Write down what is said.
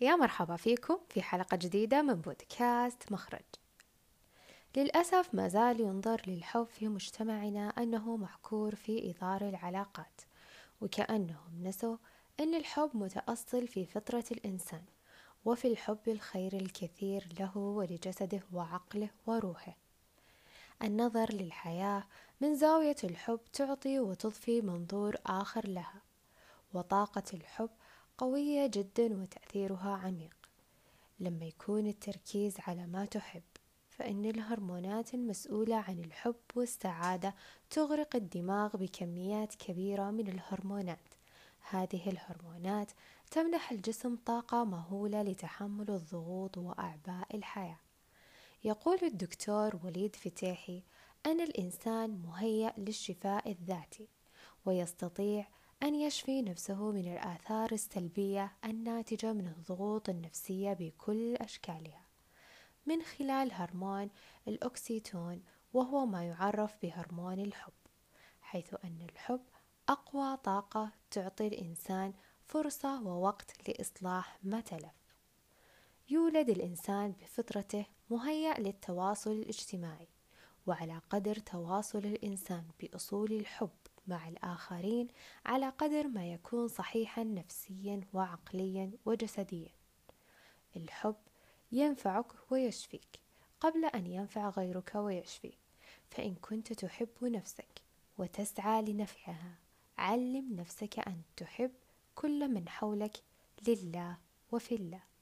يا مرحبا فيكم في حلقة جديدة من بودكاست مخرج. للأسف ما زال ينظر للحب في مجتمعنا أنه محكور في إطار العلاقات وكأنهم نسوا أن الحب متأصل في فطرة الإنسان وفي الحب الخير الكثير له ولجسده وعقله وروحه. النظر للحياة من زاوية الحب تعطي وتضفي منظور آخر لها وطاقة الحب قوية جدا وتأثيرها عميق. لما يكون التركيز على ما تحب فإن الهرمونات المسؤولة عن الحب والسعادة تغرق الدماغ بكميات كبيرة من الهرمونات. هذه الهرمونات تمنح الجسم طاقة مهولة لتحمل الضغوط وأعباء الحياة. يقول الدكتور وليد فتيحي أن الإنسان مهيأ للشفاء الذاتي ويستطيع أن يشفي نفسه من الآثار السلبية الناتجة من الضغوط النفسية بكل أشكالها. من خلال هرمون الأكسيتون وهو ما يعرف بهرمون الحب حيث أن الحب أقوى طاقة تعطي الإنسان فرصة ووقت لإصلاح ما تلف. يولد الإنسان بفطرته مهيأ للتواصل الاجتماعي وعلى قدر تواصل الإنسان بأصول الحب مع الآخرين على قدر ما يكون صحيحا نفسيا وعقليا وجسديا. الحب ينفعك ويشفيك قبل أن ينفع غيرك ويشفي فإن كنت تحب نفسك وتسعى لنفعها علم نفسك أن تحب كل من حولك لله وفي الله.